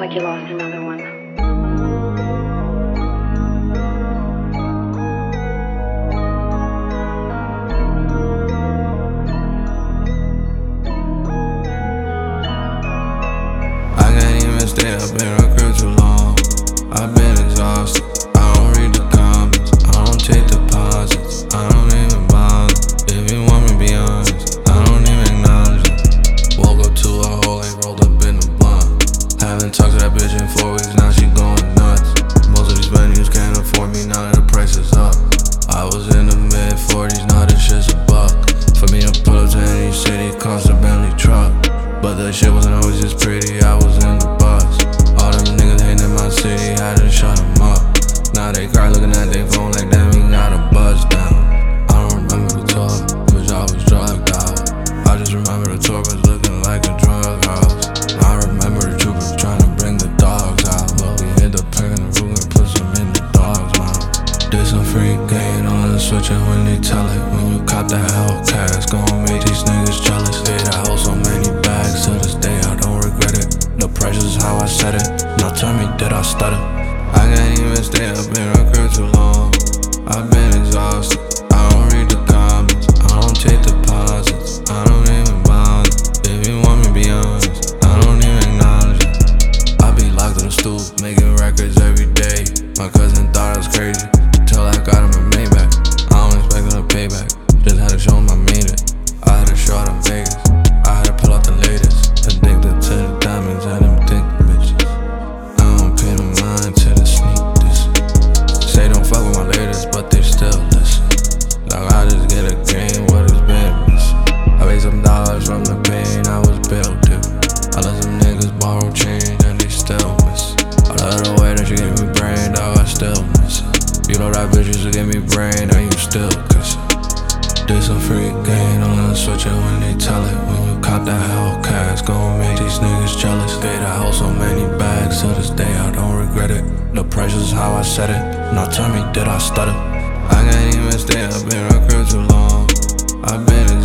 like you lost another one. I can't even stay up in a crib too long. I've been exhausted. Bitch four weeks, now she going nuts. Most of these venues can't afford me, now that the price is up. I was in the mid 40s, now this shit's a buck. For me to pull up to any city, cost a Bentley truck. But that shit wasn't always just pretty, I was in the bus. All them niggas hating in my city, had to shut them up. Now they cry looking at their phone like damn, we got a buzz down. I don't remember the tour, cause I was drugged out. I just remember game on the switch and when they tell it. When you cop the Hellcats, gon' make these niggas jealous. Hit a house so many bags to this day, I don't regret it. The is how I said it. Now tell me, did I stutter? I can't even stay up in crib too long. I've been exhausted. I don't read the comments. I don't take deposits. You know that bitch used to give me brain, and you still kiss it. Did some free game, don't switch it when they tell it. When you cop the Hellcats, gon' make these niggas jealous. Paid a house so many bags, to this day I don't regret it. The price is how I said it. Now tell me, did I stutter? I can't even stay up in a crib too long. I've been.